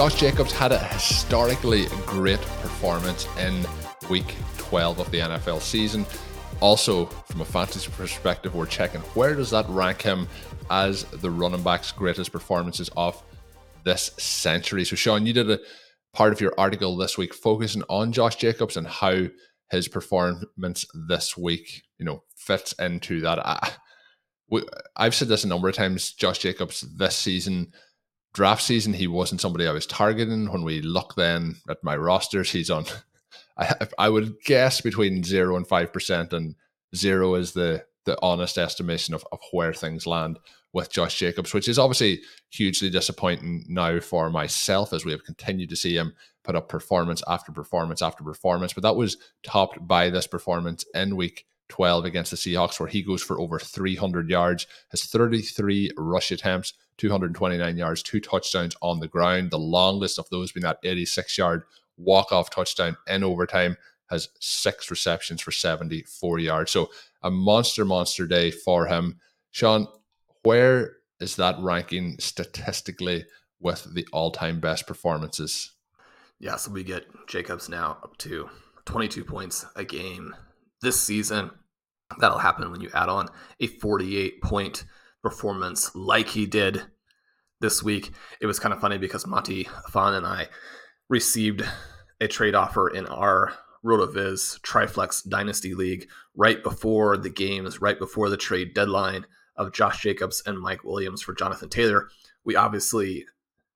Josh Jacobs had a historically great performance in week 12 of the NFL season. Also, from a fantasy perspective, we're checking where does that rank him as the running back's greatest performances of this century. So, Sean, you did a part of your article this week focusing on Josh Jacobs and how his performance this week, you know, fits into that. I, we, I've said this a number of times. Josh Jacobs this season, draft season, he wasn't somebody I was targeting. When we look then at my rosters, he's on. I, I would guess between zero and five percent, and zero is the the honest estimation of, of where things land with Josh Jacobs, which is obviously hugely disappointing now for myself as we have continued to see him put up performance after performance after performance. But that was topped by this performance in week 12 against the Seahawks, where he goes for over 300 yards, has 33 rush attempts, 229 yards, two touchdowns on the ground. The longest of those being that 86 yard walk off touchdown in overtime, has six receptions for 74 yards. So a monster, monster day for him. Sean, where is that ranking statistically with the all time best performances? Yeah, so we get Jacobs now up to 22 points a game this season. That'll happen when you add on a 48 point performance like he did this week. It was kind of funny because Monty Fan and I received a trade offer in our RotoViz Triflex Dynasty League right before the games, right before the trade deadline of Josh Jacobs and Mike Williams for Jonathan Taylor. We obviously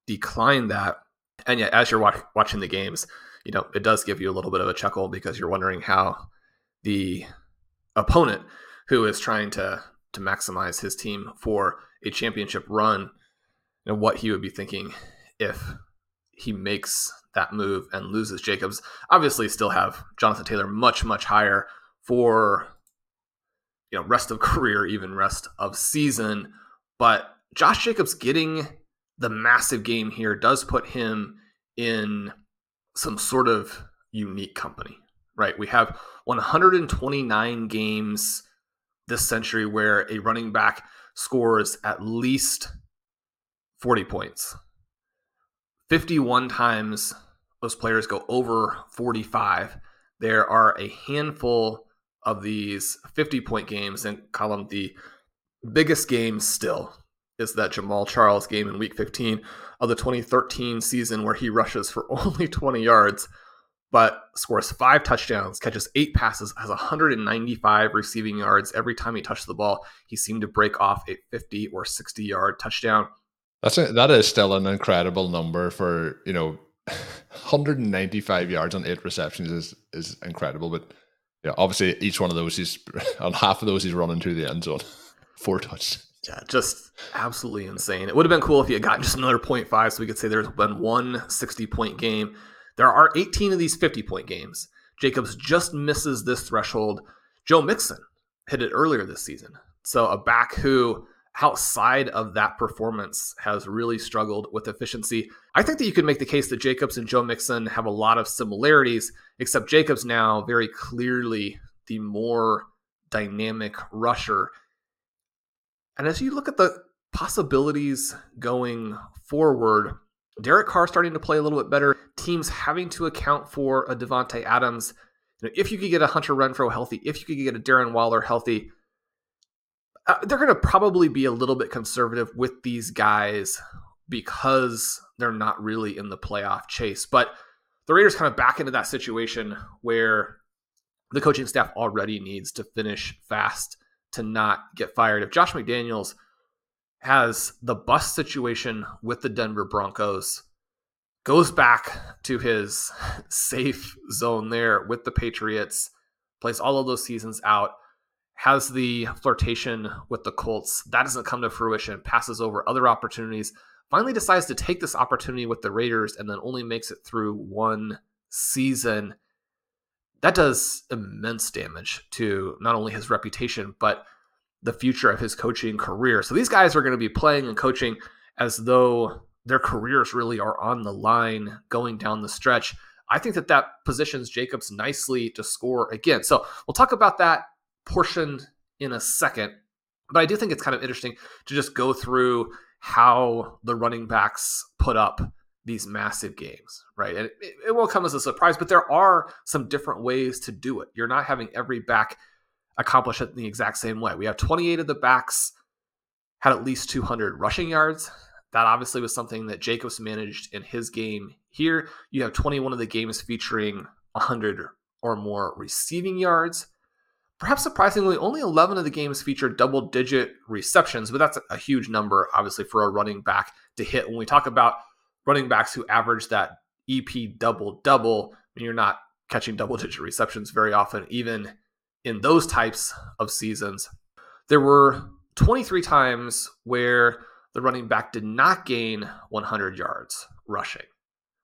declined that. And yet, as you're watch- watching the games, you know, it does give you a little bit of a chuckle because you're wondering how the opponent who is trying to to maximize his team for a championship run and what he would be thinking if he makes that move and loses Jacobs. Obviously, still have Jonathan Taylor much much higher for you know rest of career, even rest of season. But Josh Jacobs getting the massive game here does put him in some sort of unique company, right? We have 129 games this century where a running back scores at least 40 points. 51 times those players go over 45. There are a handful of these 50 point games and Colin the biggest game still is that Jamaal Charles game in week 15 of the 2013 season where he rushes for only 20 yards but scores five touchdowns, catches eight passes, has 195 receiving yards every time he touched the ball. He seemed to break off a 50 or 60 yard touchdown. That's a, that is still an incredible number for you know 195 yards on eight receptions is is incredible. But yeah, obviously each one of those he's on half of those he's running to the end zone, four touchdowns. Yeah, just absolutely insane. It would have been cool if he had gotten just another 0.5 so we could say there's been one 60 point game. There are 18 of these 50 point games. Jacobs just misses this threshold. Joe Mixon hit it earlier this season. So a back who outside of that performance has really struggled with efficiency. I think that you could make the case that Jacobs and Joe Mixon have a lot of similarities, except Jacobs now very clearly the more dynamic rusher. And as you look at the possibilities going forward, Derek Carr starting to play a little bit better, teams having to account for a Davante Adams. You know, if you could get a Hunter Renfrow healthy, if you could get a Darren Waller healthy, uh, they're going to probably be a little bit conservative with these guys because they're not really in the playoff chase. But the Raiders kind of back into that situation where the coaching staff already needs to finish fast to not get fired. If Josh McDaniels has the bus situation with the Denver Broncos, goes back to his safe zone there with the Patriots, plays all of those seasons out, has the flirtation with the Colts. That doesn't come to fruition, passes over other opportunities, finally decides to take this opportunity with the Raiders and then only makes it through one season. That does immense damage to not only his reputation, but the future of his coaching career. So these guys are going to be playing and coaching as though their careers really are on the line going down the stretch. I think that that positions Jacobs nicely to score again. So we'll talk about that portion in a second. But I do think it's kind of interesting to just go through how the running backs put up these massive games, right? And it, it won't come as a surprise, but there are some different ways to do it. You're not having every back accomplish it in the exact same way. We have 28 of the backs had at least 200 rushing yards. That obviously was something that Jacobs managed in his game here. You have 21 of the games featuring 100 or more receiving yards. Perhaps surprisingly, only 11 of the games featured double digit receptions, but that's a huge number, obviously, for a running back to hit. When we talk about running backs who average that EP double double, you're not catching double digit receptions very often, even in those types of seasons. There were 23 times where the running back did not gain 100 yards rushing,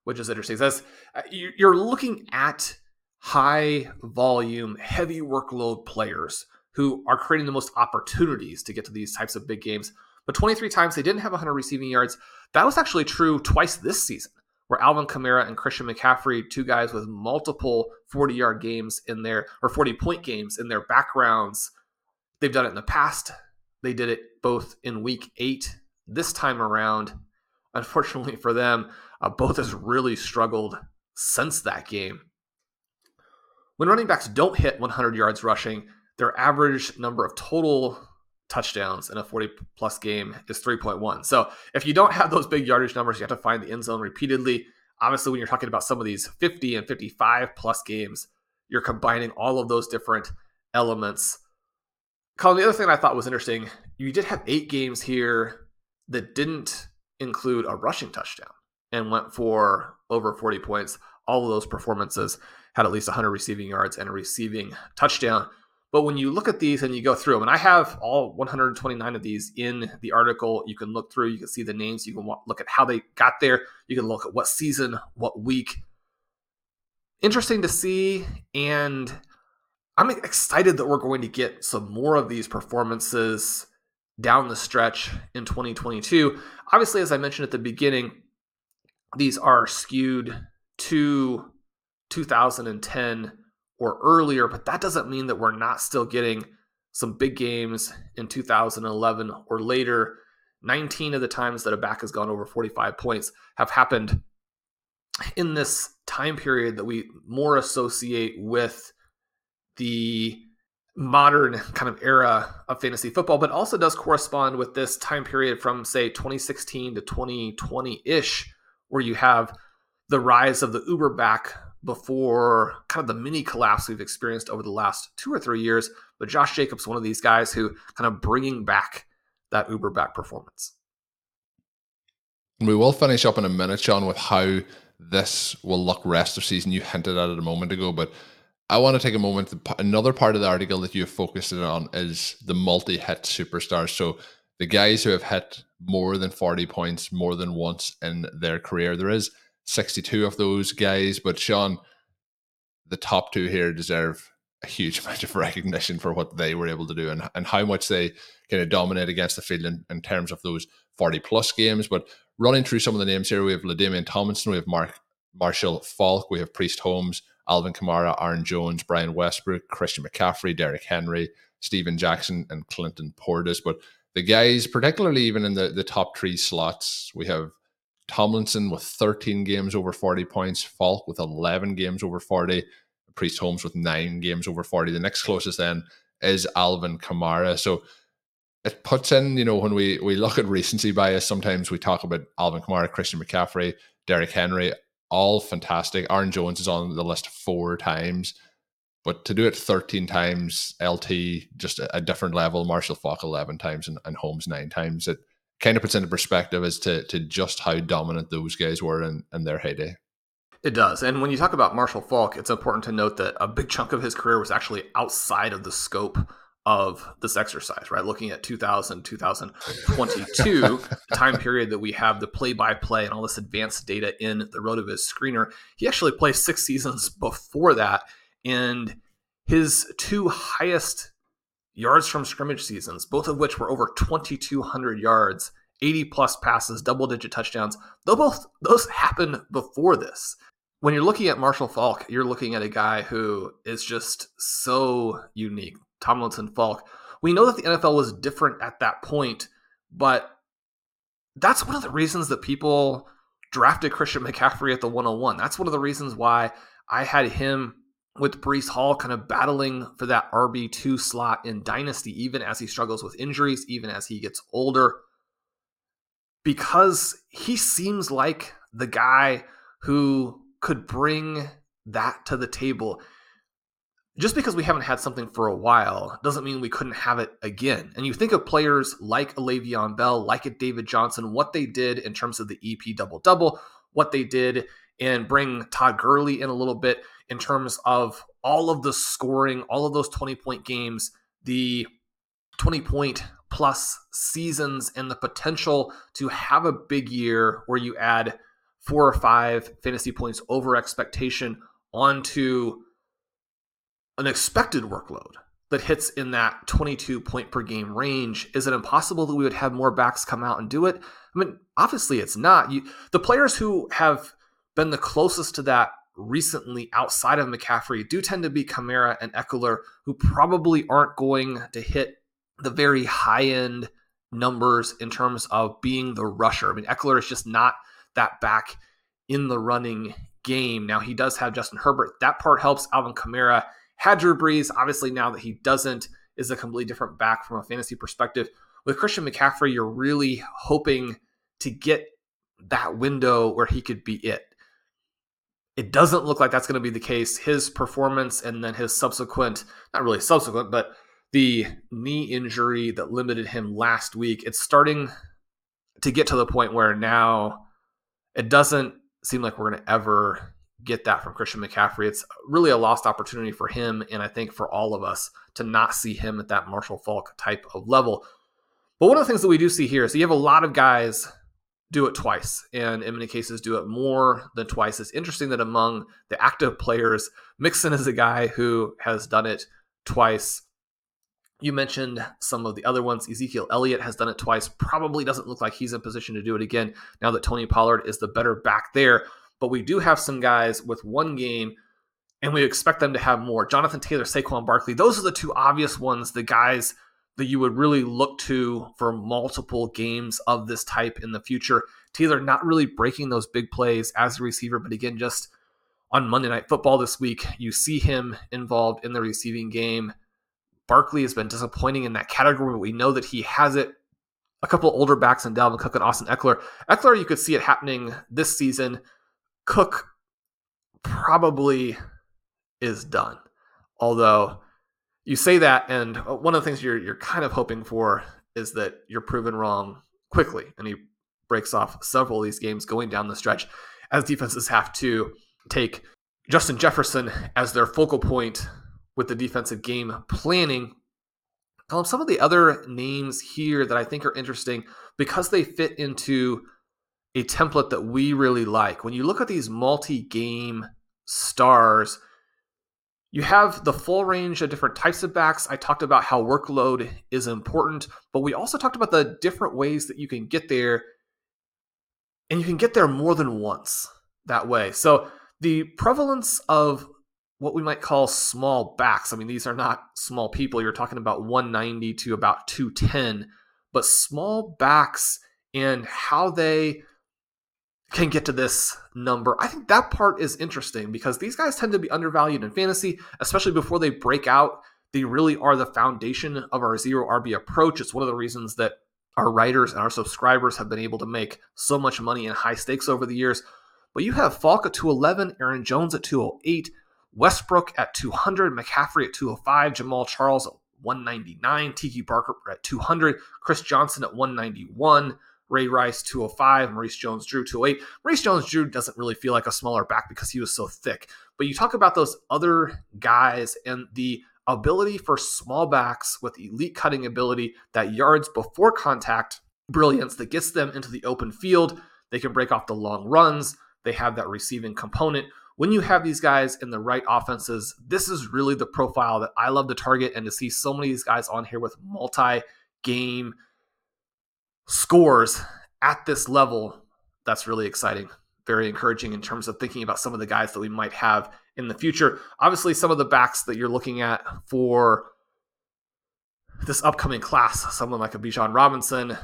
which is interesting. That's uh, you're looking at high volume, heavy workload players who are creating the most opportunities to get to these types of big games. But 23 times they didn't have 100 receiving yards. That was actually true twice this season, where Alvin Kamara and Christian McCaffrey, two guys with multiple 40 yard games in their, or 40 point games in their backgrounds, they've done it in the past. They did it both in week eight this time around. Unfortunately for them, uh, both has really struggled since that game. When running backs don't hit 100 yards rushing, their average number of total touchdowns in a 40 plus game is 3.1. So if you don't have those big yardage numbers, you have to find the end zone repeatedly. Obviously, when you're talking about some of these 50 and 55 plus games, you're combining all of those different elements. Colin, the other thing I thought was interesting, you did have eight games here that didn't include a rushing touchdown and went for over 40 points. All of those performances had at least 100 receiving yards and a receiving touchdown. But when you look at these and you go through them, and I have all 129 of these in the article, you can look through, you can see the names, you can look at how they got there, you can look at what season, what week. Interesting to see, and I'm excited that we're going to get some more of these performances down the stretch in 2022. Obviously, as I mentioned at the beginning, these are skewed to 2010 or earlier, but that doesn't mean that we're not still getting some big games in 2011 or later. 19 of the times that a back has gone over 45 points have happened in this time period that we more associate with the modern kind of era of fantasy football, but also does correspond with this time period from, say, 2016 to 2020 ish, where you have the rise of the Uber back before kind of the mini collapse we've experienced over the last two or three years. But Josh Jacobs, one of these guys who kind of bringing back that Uber back performance. We will finish up in a minute, Sean, with how this will look rest of season. You hinted at it a moment ago, but I want to take a moment. Another part of the article that you have focused on is the multi-hit superstars. So the guys who have hit more than 40 points more than once in their career. There is 62 of those guys. But Sean, the top two here deserve a huge amount of recognition for what they were able to do and, and how much they kind of dominate against the field in, in terms of those 40 plus games. But running through some of the names here, we have LaDainian Tomlinson, we have Mark Marshall Faulk. we have Priest Holmes, Alvin Kamara, Aaron Jones, Brian Westbrook, Christian McCaffrey, Derrick Henry, Steven Jackson, and Clinton Portis. But the guys, particularly even in the, the top three slots, we have Tomlinson with 13 games over 40 points, Faulk with 11 games over 40, Priest Holmes with nine games over 40. The next closest then is Alvin Kamara. So it puts in, you know, when we we look at recency bias, sometimes we talk about Alvin Kamara, Christian McCaffrey, Derrick Henry, all fantastic. Aaron Jones is on the list four times. But to do it 13 times, LT just a, a different level, Marshall Faulk 11 times and, and Holmes nine times, it kind of puts into perspective as to, to just how dominant those guys were in, in their heyday. It does. And when you talk about Marshall Faulk, it's important to note that a big chunk of his career was actually outside of the scope of this exercise, right? Looking at 2000, 2022, time period that we have the play by play and all this advanced data in the RotoViz screener. He actually played six seasons before that. And his two highest yards from scrimmage seasons, both of which were over 2,200 yards, 80 plus passes, double digit touchdowns. Though both those happened before this. When you're looking at Marshall Faulk, you're looking at a guy who is just so unique. Tomlinson Faulk. We know that the NFL was different at that point, but that's one of the reasons that people drafted Christian McCaffrey at the 101. That's one of the reasons why I had him with Breece Hall kind of battling for that RB2 slot in Dynasty, even as he struggles with injuries, even as he gets older, because he seems like the guy who could bring that to the table. Just because we haven't had something for a while doesn't mean we couldn't have it again. And you think of players like Le'Veon Bell, like a David Johnson, what they did in terms of the EP double double, what they did and bring Todd Gurley in a little bit in terms of all of the scoring, all of those 20 point games, the 20 point plus seasons, and the potential to have a big year where you add four or five fantasy points over expectation onto an expected workload that hits in that 22 point per game range. Is it impossible that we would have more backs come out and do it? I mean, obviously it's not. You, the players who have been the closest to that recently outside of McCaffrey do tend to be Kamara and Ekeler, who probably aren't going to hit the very high end numbers in terms of being the rusher. I mean, Ekeler is just not that back in the running game. Now, he does have Justin Herbert. That part helps. Alvin Kamara had Drew Brees. Obviously, now that he doesn't, is a completely different back from a fantasy perspective. With Christian McCaffrey, you're really hoping to get that window where he could be it. It doesn't look like that's going to be the case. His performance and then his subsequent, not really subsequent, but the knee injury that limited him last week, it's starting to get to the point where now it doesn't seem like we're going to ever get that from Christian McCaffrey. It's really a lost opportunity for him, and I think for all of us to not see him at that Marshall Faulk type of level. But one of the things that we do see here is you have a lot of guys do it twice, and in many cases do it more than twice. It's interesting that among the active players, Mixon is a guy who has done it twice. You mentioned some of the other ones. Ezekiel Elliott has done it twice. Probably doesn't look like he's in position to do it again now that Tony Pollard is the better back there. But we do have some guys with one game, and we expect them to have more. Jonathan Taylor, Saquon Barkley, those are the two obvious ones, the guys that you would really look to for multiple games of this type in the future. Taylor not really breaking those big plays as a receiver, but again, just on Monday Night Football this week, you see him involved in the receiving game. Barkley has been disappointing in that category, but we know that he has it. A couple older backs in Dalvin Cook and Austin Ekeler. Ekeler, you could see it happening this season. Cook probably is done. Although you say that, and uh, one of the things you're you're kind of hoping for is that you're proven wrong quickly, and he breaks off several of these games going down the stretch, as defenses have to take Justin Jefferson as their focal point with the defensive game planning. Um, some of the other names here that I think are interesting because they fit into a template that we really like. When you look at these multi-game stars you have the full range of different types of backs. I talked about how workload is important, but we also talked about the different ways that you can get there. And you can get there more than once that way. So the prevalence of what we might call small backs, I mean, these are not small people. You're talking about 190 to about 210, but small backs and how they can get to this number. I think that part is interesting because these guys tend to be undervalued in fantasy, especially before they break out. They really are the foundation of our zero RB approach. It's one of the reasons that our writers and our subscribers have been able to make so much money in high stakes over the years. But you have Faulk at 211, Aaron Jones at 208, Westbrook at 200, McCaffrey at 205, Jamaal Charles at 199, Tiki Barber at 200, Chris Johnson at 191. Ray Rice 205, Maurice Jones Drew 208. Maurice Jones Drew doesn't really feel like a smaller back because he was so thick. But you talk about those other guys and the ability for small backs with elite cutting ability, that yards before contact brilliance that gets them into the open field. They can break off the long runs. They have that receiving component. When you have these guys in the right offenses, this is really the profile that I love to target and to see so many of these guys on here with multi game scores at this level, that's really exciting. Very encouraging in terms of thinking about some of the guys that we might have in the future. Obviously, some of the backs that you're looking at for this upcoming class, someone like a Bijan Robinson,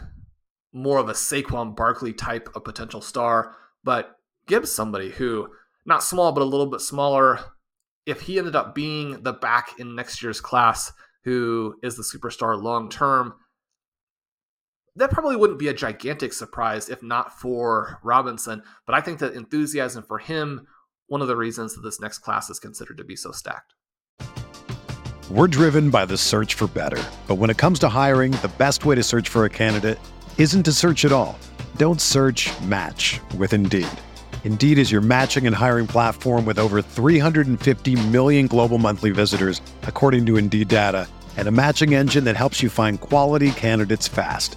more of a Saquon Barkley type of potential star, but Gibbs somebody who not small but a little bit smaller. If he ended up being the back in next year's class who is the superstar long term, that probably wouldn't be a gigantic surprise if not for Robinson. But I think that enthusiasm for him, one of the reasons that this next class is considered to be so stacked. We're driven by the search for better. But when it comes to hiring, the best way to search for a candidate isn't to search at all. Don't search match with Indeed. Indeed is your matching and hiring platform with over 350 million global monthly visitors, according to Indeed data, and a matching engine that helps you find quality candidates fast.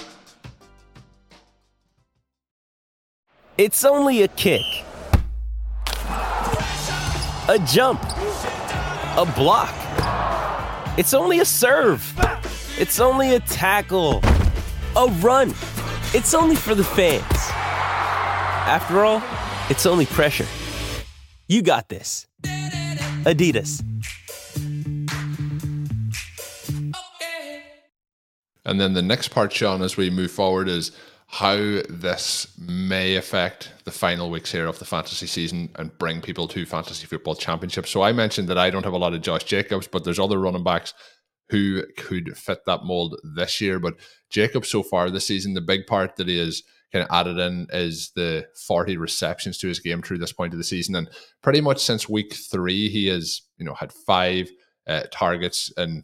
It's only a kick, a jump, a block. It's only a serve. It's only a tackle, a run. It's only for the fans. After all, it's only pressure. You got this. Adidas. And then the next part, Sean, as we move forward, is how this may affect the final weeks here of the fantasy season and bring people to fantasy football championships. So I mentioned that I don't have a lot of Josh Jacobs, but there's other running backs who could fit that mold this year. But Jacobs so far this season, the big part that he has kind of added in is the 40 receptions to his game through this point of the season. And pretty much since week three, he has, you know, had five uh, targets and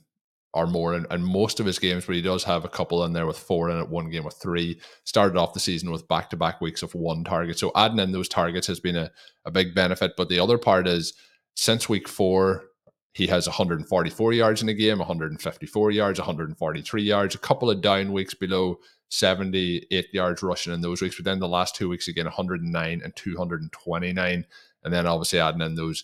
or more And, in most of his games, but he does have a couple in there with four in it, one game with three. Started off the season with back to back weeks of one target. So adding in those targets has been a, a big benefit. But the other part is since week four, he has 144 yards in a game, 154 yards, 143 yards, a couple of down weeks below 78 yards rushing in those weeks. But then the last two weeks again, 109 and 229. And then obviously adding in those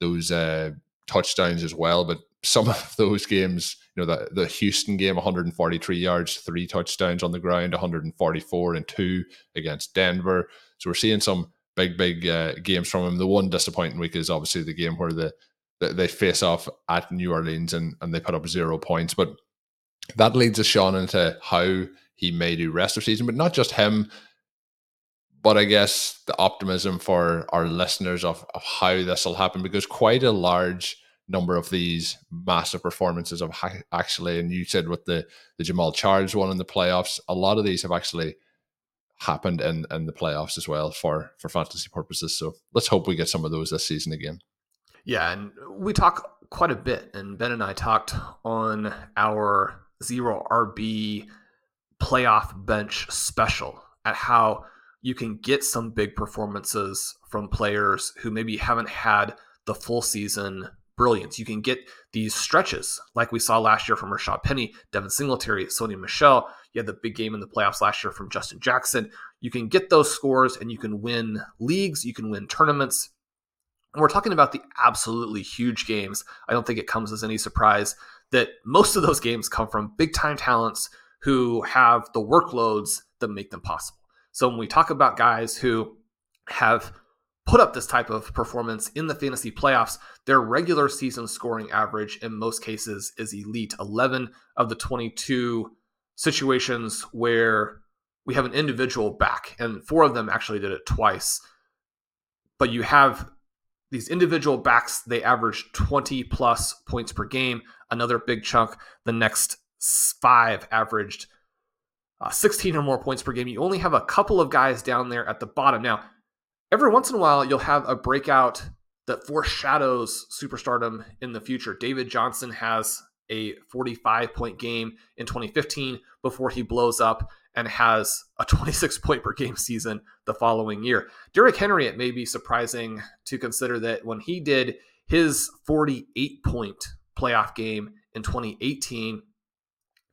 those uh, touchdowns as well. But some of those games, you know, the, the Houston game, 143 yards, three touchdowns on the ground, 144 and two against Denver. So we're seeing some big, big uh, games from him. The one disappointing week is obviously the game where the, the they face off at New Orleans and, and they put up zero points. But that leads us, Sean, into how he may do rest of season, but not just him. but I guess the optimism for our listeners of, of how this will happen because quite a large number of these massive performances have ha- actually, and you said with the the Jamaal Charles one in the playoffs, a lot of these have actually happened in in the playoffs as well for for fantasy purposes. So let's hope we get some of those this season again. Yeah, and we talk quite a bit, and Ben and I talked on our zero RB playoff bench special at how you can get some big performances from players who maybe haven't had the full season brilliance. You can get these stretches like we saw last year from Rashad Penny, Devin Singletary, Sony Michel. You had the big game in the playoffs last year from Justin Jackson. You can get those scores and you can win leagues, you can win tournaments. And we're talking about the absolutely huge games. I don't think it comes as any surprise that most of those games come from big time talents who have the workloads that make them possible. So when we talk about guys who have put up this type of performance in the fantasy playoffs, their regular season scoring average in most cases is elite. 11 of the 22 situations where we have an individual back, and four of them actually did it twice. But you have these individual backs, they average 20 plus points per game. Another big chunk, the next five averaged uh, 16 or more points per game. You only have a couple of guys down there at the bottom. Now, every once in a while, you'll have a breakout that foreshadows superstardom in the future. David Johnson has a 45 point game in 2015 before he blows up and has a 26 point per game season the following year. Derrick Henry, it may be surprising to consider that when he did his 48 point playoff game in 2018,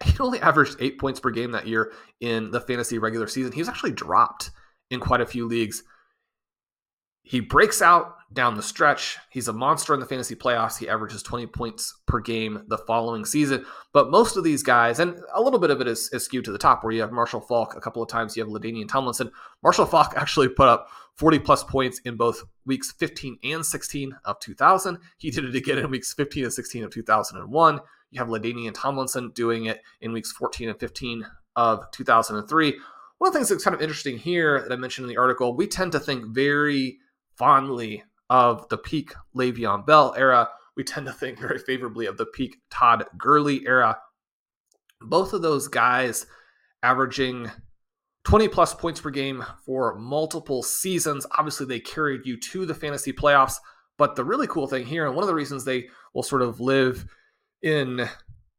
he only averaged eight points per game that year in the fantasy regular season. He was actually dropped in quite a few leagues. He breaks out down the stretch. He's a monster in the fantasy playoffs. He averages 20 points per game the following season. But most of these guys, and a little bit of it is, is skewed to the top, where you have Marshall Faulk a couple of times, you have LaDainian Tomlinson. Marshall Faulk actually put up 40 plus points in both weeks 15 and 16 of 2000. He did it again in weeks 15 and 16 of 2001. You have LaDainian Tomlinson doing it in weeks 14 and 15 of 2003. One of the things that's kind of interesting here that I mentioned in the article, we tend to think very fondly of the peak Le'Veon Bell era. We tend to think very favorably of the peak Todd Gurley era. Both of those guys averaging 20 plus points per game for multiple seasons. Obviously, they carried you to the fantasy playoffs. But the really cool thing here, and one of the reasons they will sort of live in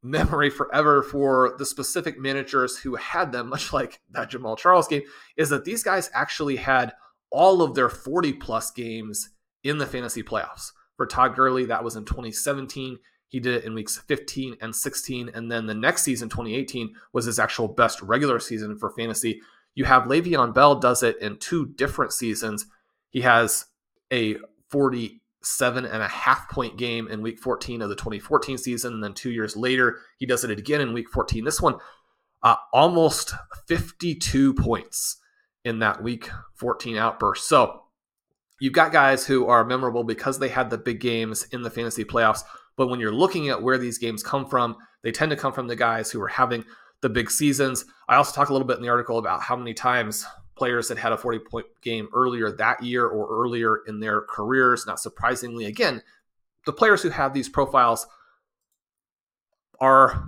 memory forever for the specific managers who had them, much like that Jamaal Charles game, is that these guys actually had all of their 40 plus games in the fantasy playoffs. For Todd Gurley, that was in 2017. He did it in weeks 15 and 16. And then the next season, 2018, was his actual best regular season for fantasy. You have Le'Veon Bell does it in two different seasons. He has a 47 and a half point game in week 14 of the 2014 season. And then two years later, he does it again in week 14. This one, uh, almost 52 points in that week 14 outburst. So you've got guys who are memorable because they had the big games in the fantasy playoffs. But when you're looking at where these games come from, they tend to come from the guys who are having the big seasons. I also talk a little bit in the article about how many times players that had a 40 point game earlier that year or earlier in their careers. Not surprisingly, again, the players who have these profiles are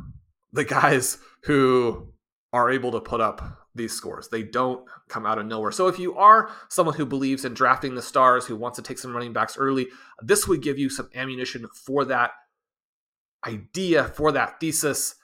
the guys who are able to put up these scores. They don't come out of nowhere. So if you are someone who believes in drafting the stars, who wants to take some running backs early, this would give you some ammunition for that idea, for that thesis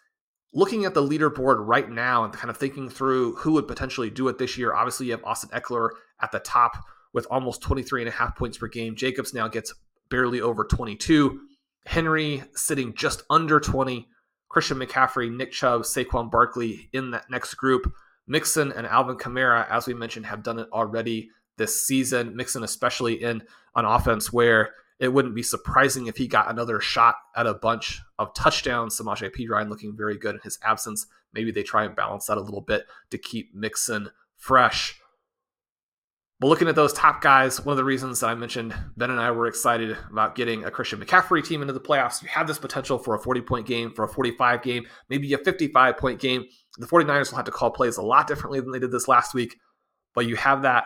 looking at the leaderboard right now and kind of thinking through who would potentially do it this year, obviously you have Austin Ekeler at the top with almost 23 and a half points per game. Jacobs now gets barely over 22. Henry sitting just under 20. Christian McCaffrey, Nick Chubb, Saquon Barkley in that next group. Mixon and Alvin Kamara, as we mentioned, have done it already this season. Mixon, especially in an offense where it wouldn't be surprising if he got another shot at a bunch of touchdowns. Samaje Perine looking very good in his absence. Maybe they try and balance that a little bit to keep Mixon fresh. But looking at those top guys, one of the reasons that I mentioned Ben and I were excited about getting a Christian McCaffrey team into the playoffs. You have this potential for a 40 point game, for a 45 game, maybe a 55 point game. The 49ers will have to call plays a lot differently than they did this last week, but you have that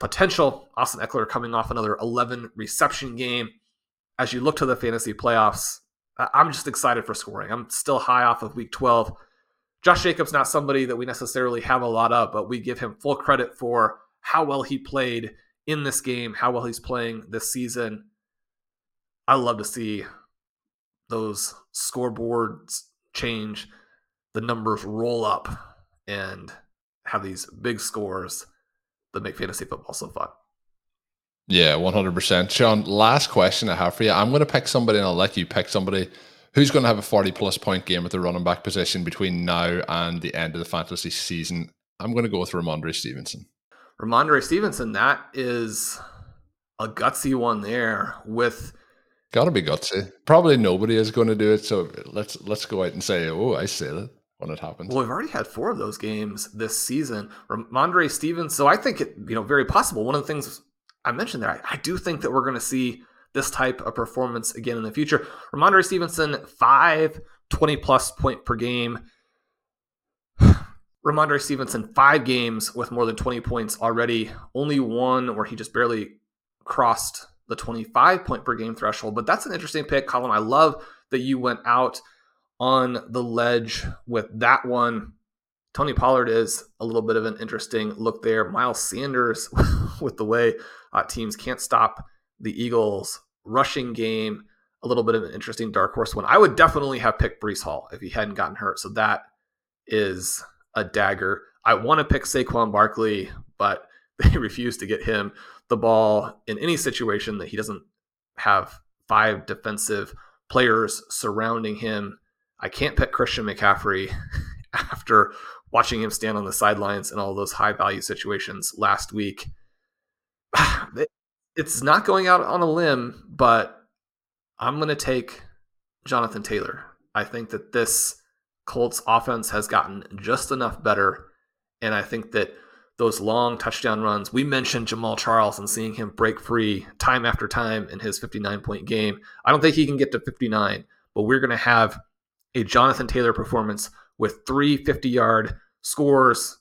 potential. Austin Ekeler coming off another 11 reception game. As you look to the fantasy playoffs, I'm just excited for scoring. I'm still high off of week 12. Josh Jacobs not somebody that we necessarily have a lot of, but we give him full credit for how well he played in this game, how well he's playing this season. I love to see those scoreboards change, the numbers roll up, and have these big scores that make fantasy football so fun. Yeah, 100%. Sean, last question I have for you. I'm going to pick somebody and I'll let you pick somebody who's going to have a 40 plus point game at the running back position between now and the end of the fantasy season. I'm going to go with Rhamondre Stevenson. Rhamondre Stevenson, that is a gutsy one there with Got to be gutsy. Probably nobody is going to do it. So let's let's go out and say, oh, I say it when it happens. Well, we've already had four of those games this season. Rhamondre Stevens. So I think it, you know, very possible. One of the things I mentioned there, I, I do think that we're going to see this type of performance again in the future. Rhamondre Stevenson, five 20 plus point per game. Rhamondre Stevenson, five games with more than 20 points already. Only one where he just barely crossed the 25 point per game threshold. But that's an interesting pick, Colin. I love that you went out on the ledge with that one. Tony Pollard is a little bit of an interesting look there. Miles Sanders, with the way uh, teams can't stop the Eagles' rushing game, a little bit of an interesting dark horse one. I would definitely have picked Breece Hall if he hadn't gotten hurt. So that is a dagger. I want to pick Saquon Barkley, but they refuse to get him the ball in any situation that he doesn't have five defensive players surrounding him. I can't pick Christian McCaffrey after watching him stand on the sidelines in all those high value situations last week. It's not going out on a limb, but I'm going to take Jonathan Taylor. I think that this Colts offense has gotten just enough better. And I think that those long touchdown runs. We mentioned Jamaal Charles and seeing him break free time after time in his 59 point game. I don't think he can get to 59, but we're going to have a Jonathan Taylor performance with three 50 yard scores.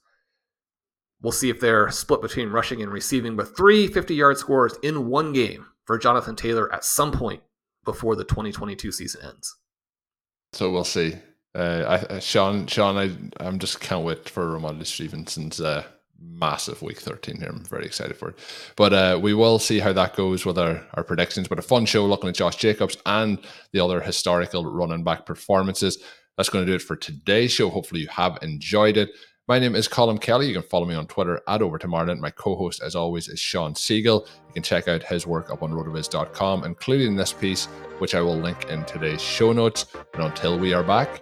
We'll see if they're split between rushing and receiving, but three 50 yard scores in one game for Jonathan Taylor at some point before the 2022 season ends. So we'll see. Uh, I, Sean, Sean, I, I'm just can't wait for Rhamondre Stevenson's uh, massive week 13 here. I'm very excited for it. But uh, we will see how that goes with our, our predictions. But a fun show looking at Josh Jacobs and the other historical running back performances. That's going to do it for today's show. Hopefully, you have enjoyed it. My name is Colin Kelly. You can follow me on Twitter at Over to Marlin. My co host, as always, is Sean Siegel. You can check out his work up on rotoviz.com, including this piece, which I will link in today's show notes. And until we are back,